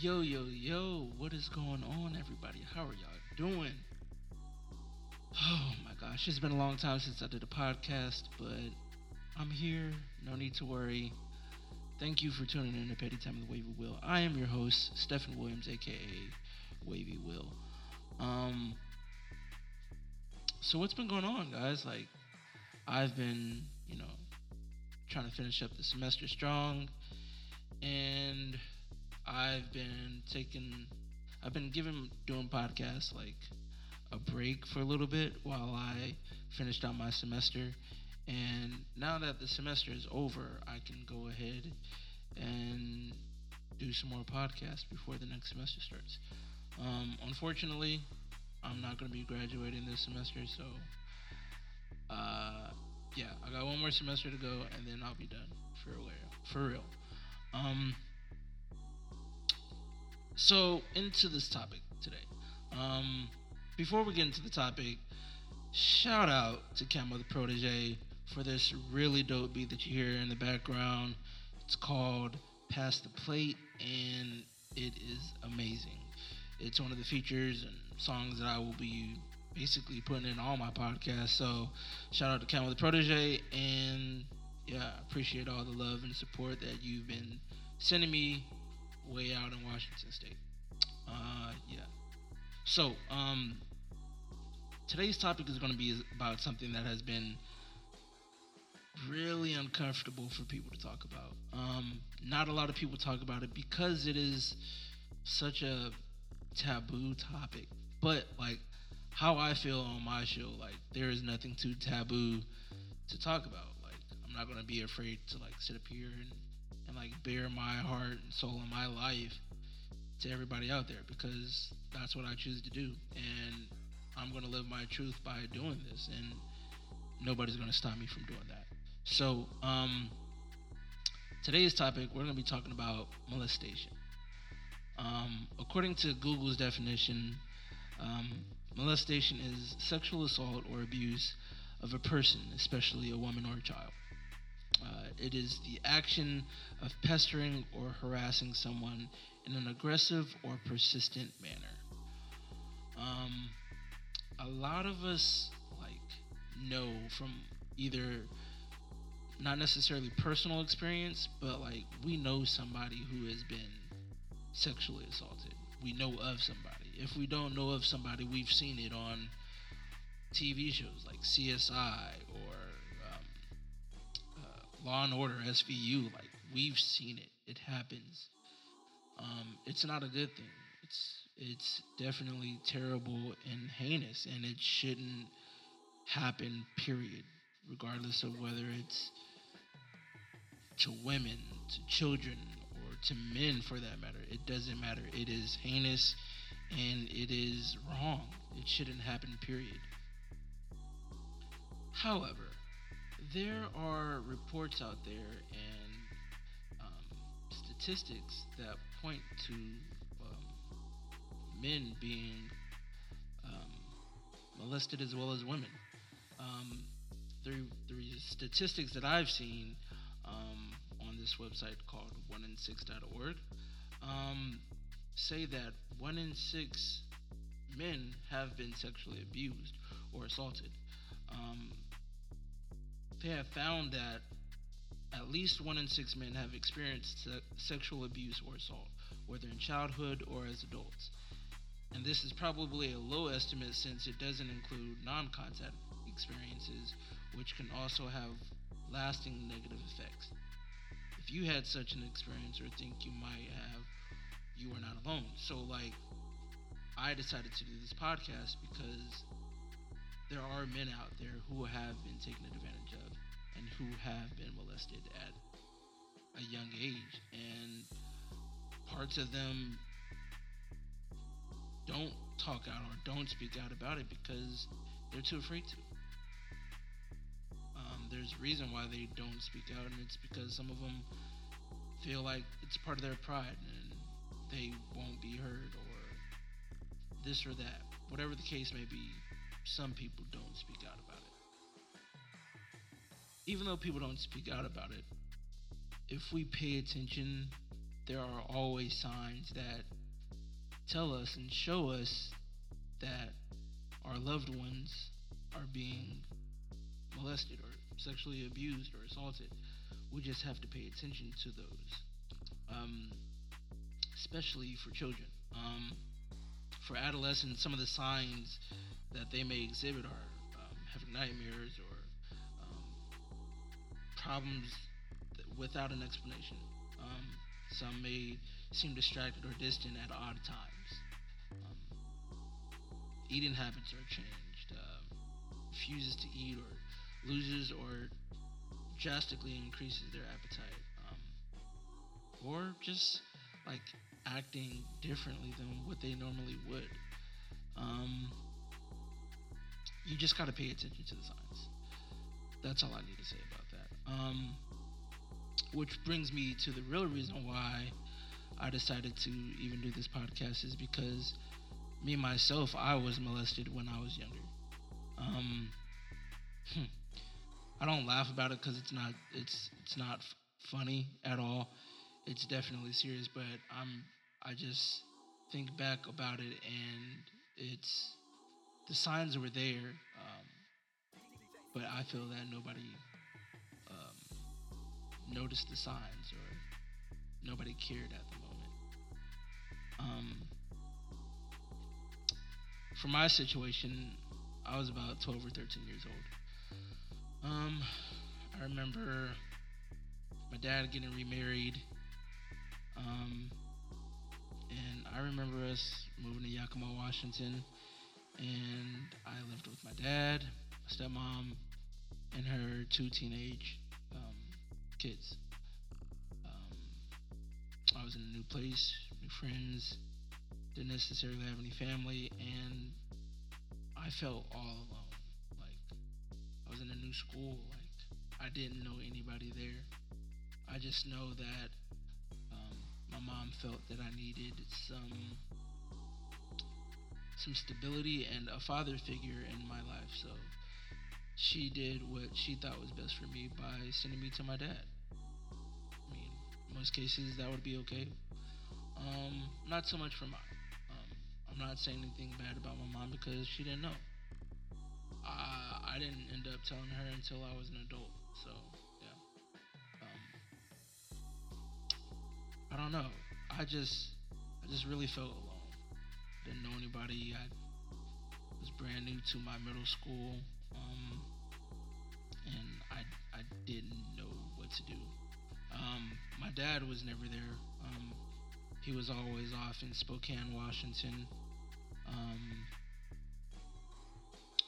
Yo, yo, yo, what is going on, everybody? How are y'all doing? Oh my gosh, it's been a long time since I did a podcast, but I'm here. No need to worry. Thank you for tuning in to Petty Time of the Wavy Will. I am your host, Stephen Williams, aka Wavy Will. Um, so what's been going on, guys? Like, I've been, you know, trying to finish up the semester strong, and I've been taking, I've been giving doing podcasts like a break for a little bit while I finished out my semester. And now that the semester is over, I can go ahead and do some more podcasts before the next semester starts. Um, unfortunately, I'm not going to be graduating this semester, so uh, yeah, I got one more semester to go, and then I'll be done for real. For real. Um, so into this topic today. Um, before we get into the topic, shout out to Camo the Protege for this really dope beat that you hear in the background. It's called Pass the Plate, and it is amazing. It's one of the features and songs that I will be basically putting in all my podcasts. So shout out to Camo the Protege, and yeah, appreciate all the love and support that you've been sending me way out in Washington State. Uh, yeah. So, um, today's topic is going to be about something that has been really uncomfortable for people to talk about. Um, not a lot of people talk about it because it is such a taboo topic. But like how I feel on my show, like there is nothing too taboo to talk about. Like I'm not gonna be afraid to like sit up here and, and like bare my heart and soul and my life to everybody out there because that's what I choose to do. And I'm gonna live my truth by doing this and nobody's gonna stop me from doing that. So, um, today's topic, we're going to be talking about molestation. Um, according to Google's definition, um, molestation is sexual assault or abuse of a person, especially a woman or a child. Uh, it is the action of pestering or harassing someone in an aggressive or persistent manner. Um, a lot of us like know from either not necessarily personal experience, but like we know somebody who has been sexually assaulted. We know of somebody. If we don't know of somebody, we've seen it on TV shows like CSI Law and Order SVU. Like we've seen it. It happens. Um, it's not a good thing. It's it's definitely terrible and heinous, and it shouldn't happen. Period. Regardless of whether it's to women, to children, or to men for that matter. It doesn't matter. It is heinous and it is wrong. It shouldn't happen, period. However, there are reports out there and um, statistics that point to um, men being um, molested as well as women. Um, the statistics that I've seen um, on this website called onein6.org um, say that one in six men have been sexually abused or assaulted. Um, have found that at least one in six men have experienced se- sexual abuse or assault, whether in childhood or as adults. And this is probably a low estimate since it doesn't include non contact experiences, which can also have lasting negative effects. If you had such an experience or think you might have, you are not alone. So, like, I decided to do this podcast because there are men out there who have been taken advantage who have been molested at a young age. And parts of them don't talk out or don't speak out about it because they're too afraid to um, there's a reason why they don't speak out, and it's because some of them feel like it's part of their pride and they won't be heard or this or that. Whatever the case may be, some people don't speak out about. Even though people don't speak out about it, if we pay attention, there are always signs that tell us and show us that our loved ones are being molested or sexually abused or assaulted. We just have to pay attention to those, um, especially for children. Um, for adolescents, some of the signs that they may exhibit are um, having nightmares or problems without an explanation. Um, some may seem distracted or distant at odd times. Um, eating habits are changed. Uh, refuses to eat or loses or drastically increases their appetite. Um, or just like acting differently than what they normally would. Um, you just got to pay attention to the signs. That's all I need to say about that. Um, which brings me to the real reason why I decided to even do this podcast is because me myself, I was molested when I was younger. Um, hmm, I don't laugh about it because it's not it's it's not funny at all. It's definitely serious, but I'm I just think back about it and it's the signs were there, um, but I feel that nobody noticed the signs or nobody cared at the moment. Um, for my situation, I was about 12 or 13 years old. Um, I remember my dad getting remarried. Um, and I remember us moving to Yakima, Washington and I lived with my dad, my stepmom, and her two teenage kids. Um, I was in a new place, new friends, didn't necessarily have any family, and I felt all alone. Like I was in a new school, like I didn't know anybody there. I just know that um, my mom felt that I needed some some stability and a father figure in my life. So she did what she thought was best for me by sending me to my dad. Most cases that would be okay. Um, not so much for mine. Um, I'm not saying anything bad about my mom because she didn't know. I, I didn't end up telling her until I was an adult. So yeah. Um, I don't know. I just I just really felt alone didn't know anybody. I was brand new to my middle school, um, and I I didn't know what to do. Um, my dad was never there. Um, he was always off in Spokane, Washington. Um,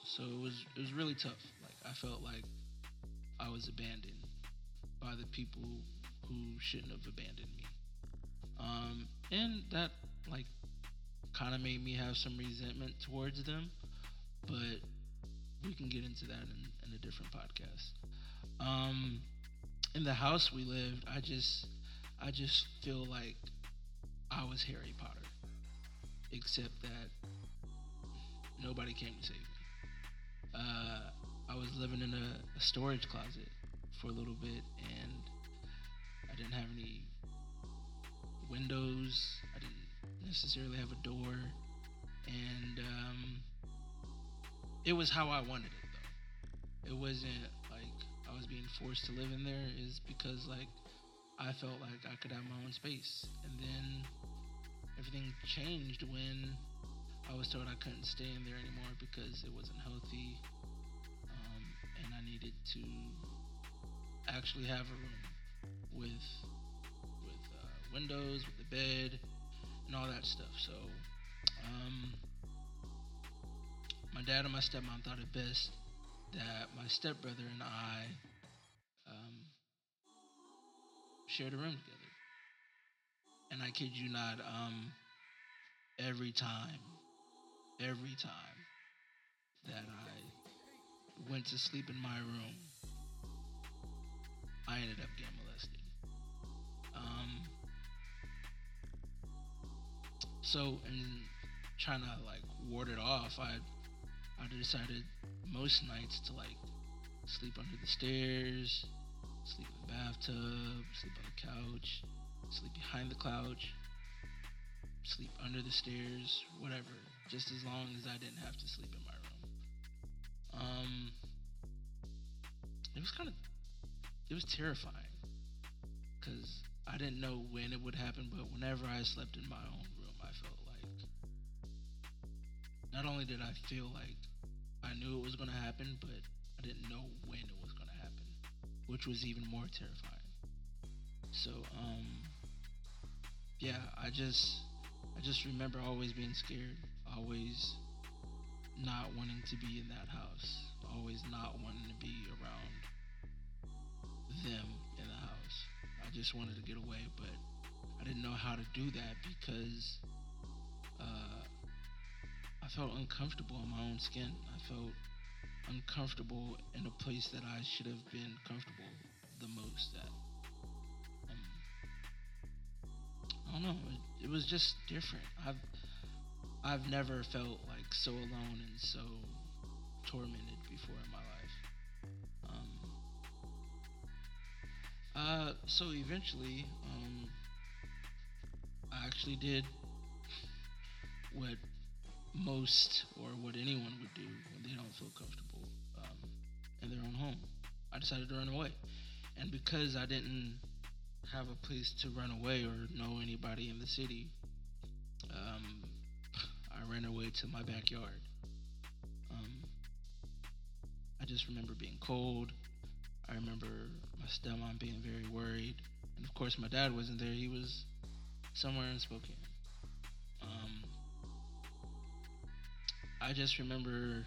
so it was it was really tough. Like I felt like I was abandoned by the people who shouldn't have abandoned me. Um, and that like kind of made me have some resentment towards them, but we can get into that in, in a different podcast. Um, in the house we lived, I just, I just feel like I was Harry Potter, except that nobody came to save me. Uh, I was living in a, a storage closet for a little bit, and I didn't have any windows. I didn't necessarily have a door, and um, it was how I wanted it though. It wasn't was being forced to live in there. Is because like I felt like I could have my own space, and then everything changed when I was told I couldn't stay in there anymore because it wasn't healthy, um, and I needed to actually have a room with with uh, windows, with a bed, and all that stuff. So, um, my dad and my stepmom thought it best that my stepbrother and I shared a room together. And I kid you not, um, every time, every time that I went to sleep in my room, I ended up getting molested. Um, so, in trying to like ward it off, I I decided most nights to like sleep under the stairs, sleep in the bathtub, sleep on the couch, sleep behind the couch, sleep under the stairs, whatever, just as long as I didn't have to sleep in my room. Um, it was kind of, it was terrifying because I didn't know when it would happen, but whenever I slept in my own room, I felt like not only did I feel like I knew it was going to happen, but I didn't know when it happen, which was even more terrifying. So, um, yeah, I just, I just remember always being scared, always not wanting to be in that house, always not wanting to be around them in the house. I just wanted to get away, but I didn't know how to do that because uh, I felt uncomfortable in my own skin. I felt uncomfortable in a place that I should have been comfortable the most at. I don't know. It, it was just different. I've I've never felt like so alone and so tormented before in my life. Um, uh, so eventually, um, I actually did what most or what anyone would do when they don't feel comfortable um, in their own home. I decided to run away, and because I didn't have a place to run away or know anybody in the city, um, I ran away to my backyard. Um, I just remember being cold. I remember my stepmom being very worried. And of course, my dad wasn't there. He was somewhere in Spokane. Um, I just remember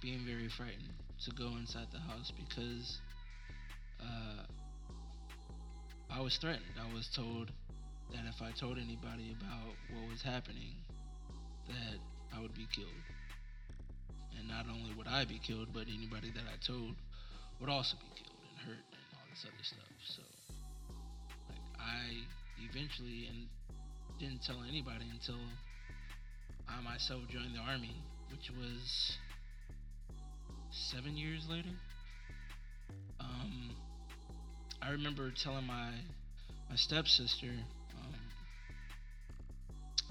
being very frightened to go inside the house because uh, I was threatened. I was told that if I told anybody about what was happening, that I would be killed. And not only would I be killed, but anybody that I told would also be killed and hurt and all this other stuff. So, like, I eventually and didn't tell anybody until I myself joined the army, which was seven years later. Um, I remember telling my my stepsister. Um,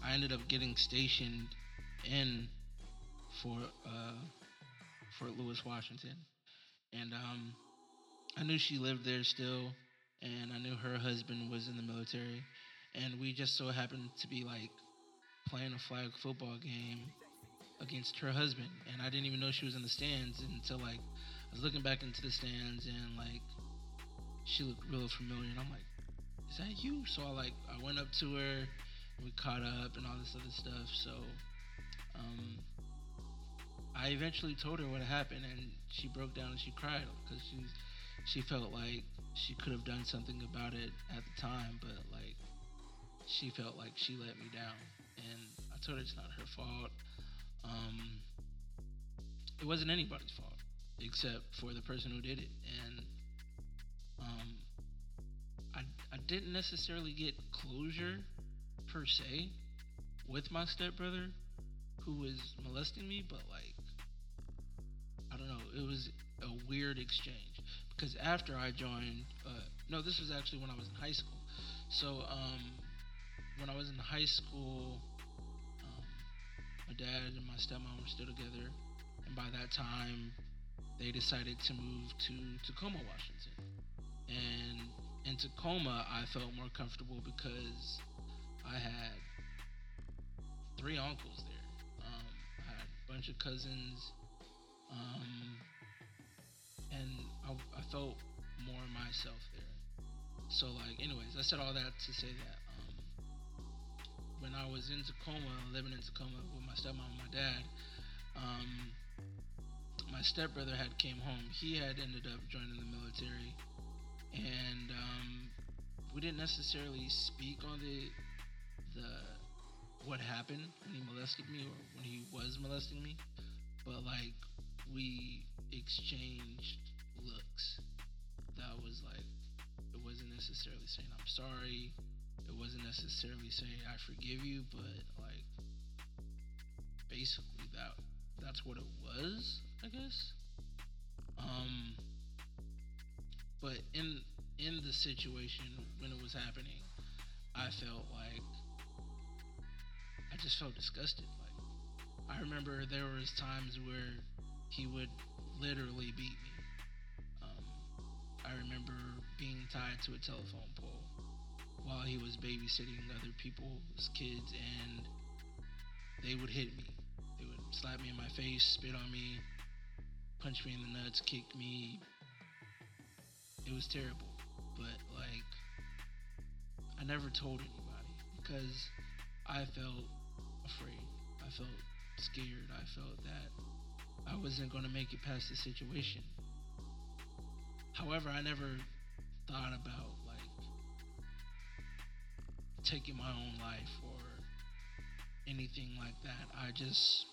I ended up getting stationed in Fort uh, Fort Lewis, Washington, and um, I knew she lived there still, and I knew her husband was in the military, and we just so happened to be like playing a flag football game against her husband, and I didn't even know she was in the stands until like I was looking back into the stands and like she looked real familiar, and I'm like, "Is that you?" So I like I went up to her, we caught up and all this other stuff. So um, I eventually told her what happened, and she broke down and she cried because she she felt like she could have done something about it at the time, but like she felt like she let me down, and I told her it's not her fault. Um, it wasn't anybody's fault except for the person who did it, and um, I, I didn't necessarily get closure per se with my stepbrother who was molesting me, but like, I don't know, it was a weird exchange because after I joined, uh, no, this was actually when I was in high school. So, um, when I was in high school, dad and my stepmom were still together, and by that time, they decided to move to Tacoma, Washington. And in Tacoma, I felt more comfortable because I had three uncles there. Um, I had a bunch of cousins, um, and I, I, felt more myself there. So, like, anyways, I said all that to say that when I was in Tacoma, living in Tacoma with my stepmom and my dad, um, my stepbrother had came home. He had ended up joining the military and um, we didn't necessarily speak on the the what happened when he molested me or when he was molesting me, but like we exchanged looks. That was like it wasn't necessarily saying I'm sorry. It wasn't necessarily saying I forgive you, but like basically that that's what it was, I guess. Um but in in the situation when it was happening, I felt like I just felt disgusted. Like I remember there was times where he would literally beat me. Um, I remember being tied to a telephone pole while he was babysitting other people's kids, and they would hit me. They would slap me in my face, spit on me, punch me in the nuts, kick me. It was terrible, but like I never told anybody because I felt afraid. I felt scared. I felt that I wasn't going to make it past the situation. However, I never thought about taking my own life or anything like that. I just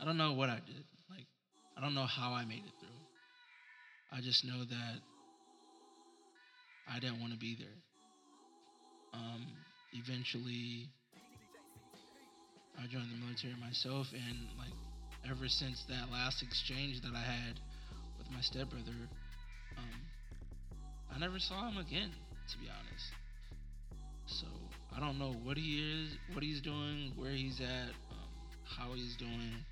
I don't know what I did. Like I don't know how I made it through. I just know that I didn't want to be there. Um, eventually, I joined the military myself, and like ever since that last exchange that I had with my stepbrother, um, I never saw him again, to be honest. So I don't know what he is, what he's doing, where he's at, um, how he's doing.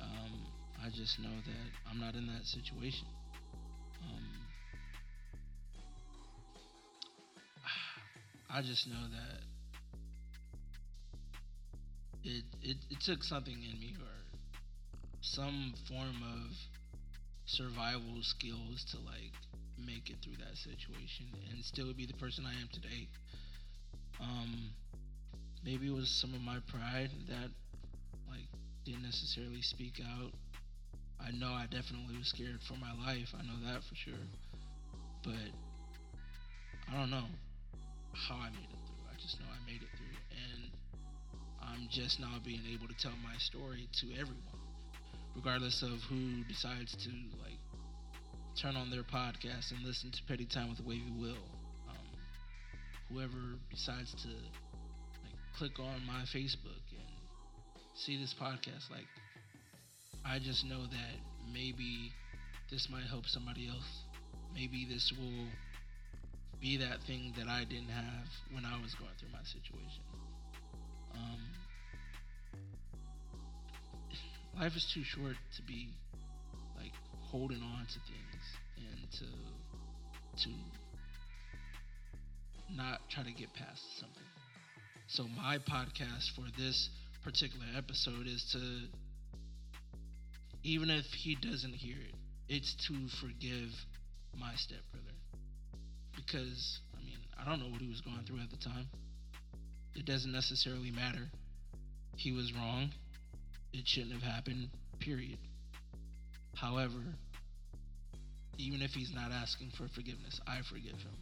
Um, I just know that I'm not in that situation. Um, I just know that it, it it took something in me or some form of survival skills to like make it through that situation and still be the person I am today. Um, maybe it was some of my pride that like didn't necessarily speak out. I know I definitely was scared for my life. I know that for sure. But I don't know how I made it through. I just know I made it through. And I'm just now being able to tell my story to everyone, regardless of who decides to like turn on their podcast and listen to Petty Time with Wavy Will. Um, whoever decides to like click on my Facebook and see this podcast, like I just know that maybe this might help somebody else. Maybe this will be that thing that I didn't have when I was going through my situation. Um, life is too short to be like holding on to things to to not try to get past something. So my podcast for this particular episode is to even if he doesn't hear it, it's to forgive my stepbrother. Because, I mean, I don't know what he was going through at the time. It doesn't necessarily matter. He was wrong. It shouldn't have happened, period. However, even if he's not asking for forgiveness, I forgive him.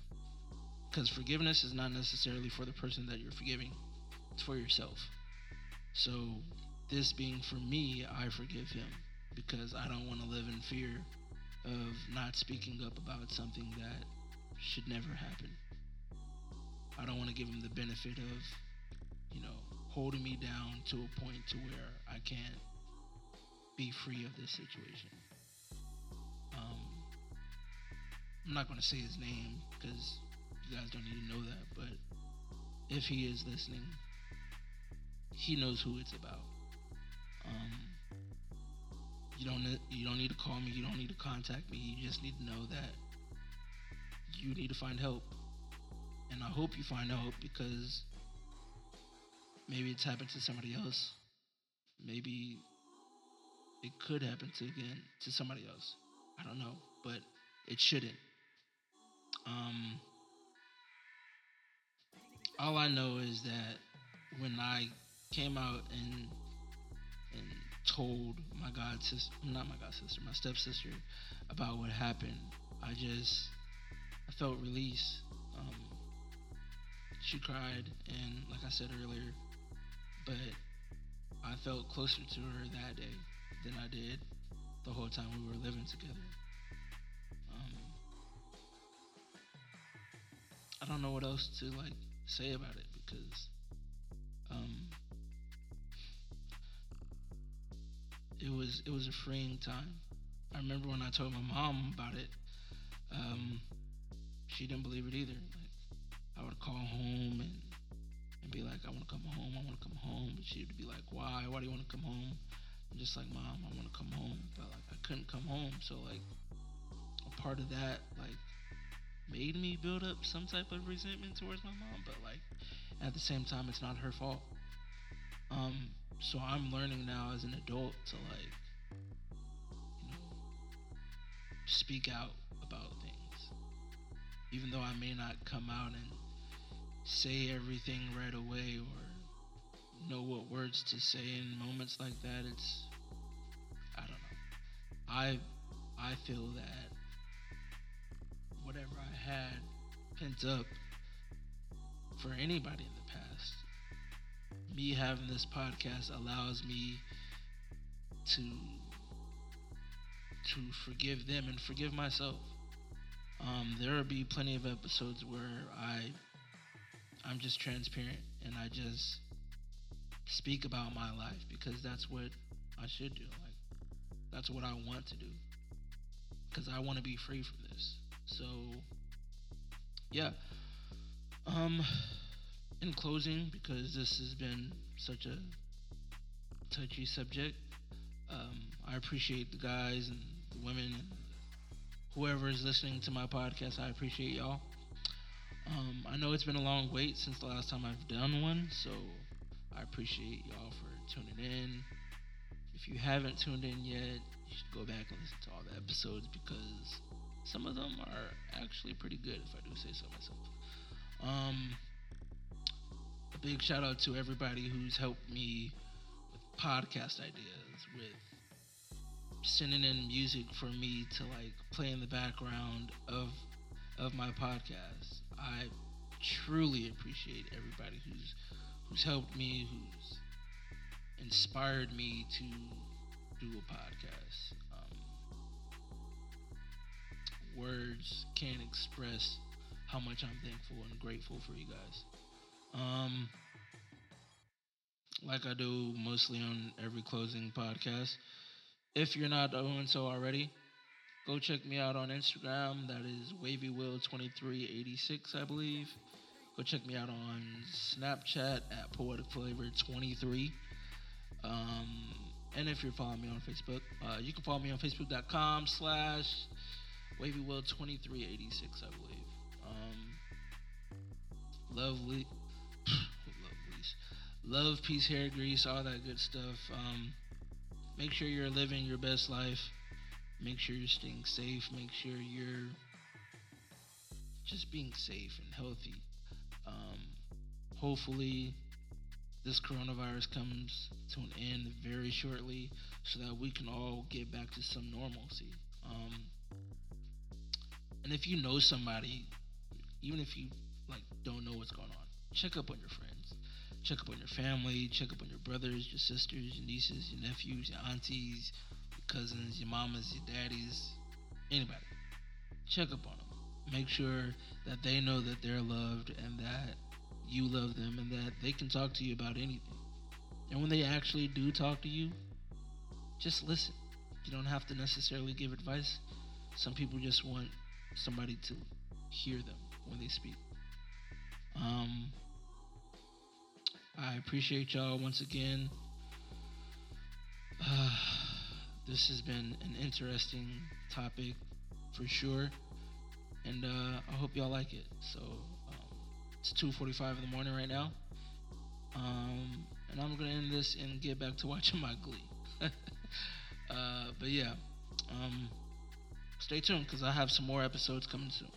Because forgiveness is not necessarily for the person that you're forgiving, it's for yourself. So, this being for me, I forgive him because I don't want to live in fear of not speaking up about something that should never happen. I don't want to give him the benefit of, you know, holding me down to a point to where I can't be free of this situation. I'm not going to say his name because you guys don't need to know that, but if he is listening, he knows who it's about. Um, you don't you don't need to call me. You don't need to contact me. You just need to know that you need to find help, and I hope you find help because maybe it's happened to somebody else. Maybe it could happen to again to somebody else. I don't know, but it shouldn't. Um, all I know is that when I came out and and told my god sister, not my god sister, my stepsister about what happened, I just I felt release. Um, she cried, and like I said earlier, but I felt closer to her that day than I did the whole time we were living together. I don't know what else to like say about it because um, it was it was a freeing time. I remember when I told my mom about it. Um, she didn't believe it either. Like I would call home and and be like, I want to come home. I want to come home. She'd be like, Why? Why do you want to come home? I'm just like, Mom, I want to come home. But like I couldn't come home. So like a part of that like made me build up some type of resentment towards my mom. But like at the same time, it's not her fault. Um, so I'm learning now as an adult to like, you know, speak out about things, even though I may not come out and say everything right away or know what words to say in moments like that. It's, I don't know. I, I feel that whatever I had pent up for anybody in the past me having this podcast allows me to to forgive them and forgive myself. Um, there will be plenty of episodes where I I'm just transparent and I just speak about my life because that's what I should do. Like that's what I want to do because I want to be free from this. So yeah. Um in closing, because this has been such a touchy subject, um, I appreciate the guys and the women and whoever is listening to my podcast. I appreciate y'all. Um, I know it's been a long wait since the last time I've done one, so I appreciate y'all for tuning in. If you haven't tuned in yet, you should go back and listen to all the episodes because some of them are actually pretty good, if I do say so myself. Um, a big shout out to everybody who's helped me with podcast ideas, with sending in music for me to like play in the background of of my podcast. I truly appreciate everybody who's who's helped me, who's inspired me to do a podcast. Words can't express how much I'm thankful and grateful for you guys. Um, like I do mostly on every closing podcast. If you're not doing so already, go check me out on Instagram. That is WavyWill2386, I believe. Go check me out on Snapchat at Poetic Flavor 23. Um, and if you're following me on Facebook, uh, you can follow me on Facebook.com slash WavyWill2386, I believe. Um, lovely, love, peace, hair grease, all that good stuff. Um, make sure you're living your best life. Make sure you're staying safe. Make sure you're just being safe and healthy. Um, hopefully, this coronavirus comes to an end very shortly so that we can all get back to some normalcy. Um, and if you know somebody, even if you like don't know what's going on, check up on your friends. Check up on your family. Check up on your brothers, your sisters, your nieces, your nephews, your aunties, your cousins, your mamas, your daddies, anybody. Check up on them. Make sure that they know that they're loved and that you love them and that they can talk to you about anything. And when they actually do talk to you, just listen. You don't have to necessarily give advice. Some people just want somebody to hear them when they speak. Um, I appreciate y'all once again. Uh, this has been an interesting topic for sure, and uh, I hope y'all like it. So um, it's 2:45 in the morning right now, um, and I'm gonna end this and get back to watching my Glee. uh, but yeah, um, stay tuned because I have some more episodes coming soon.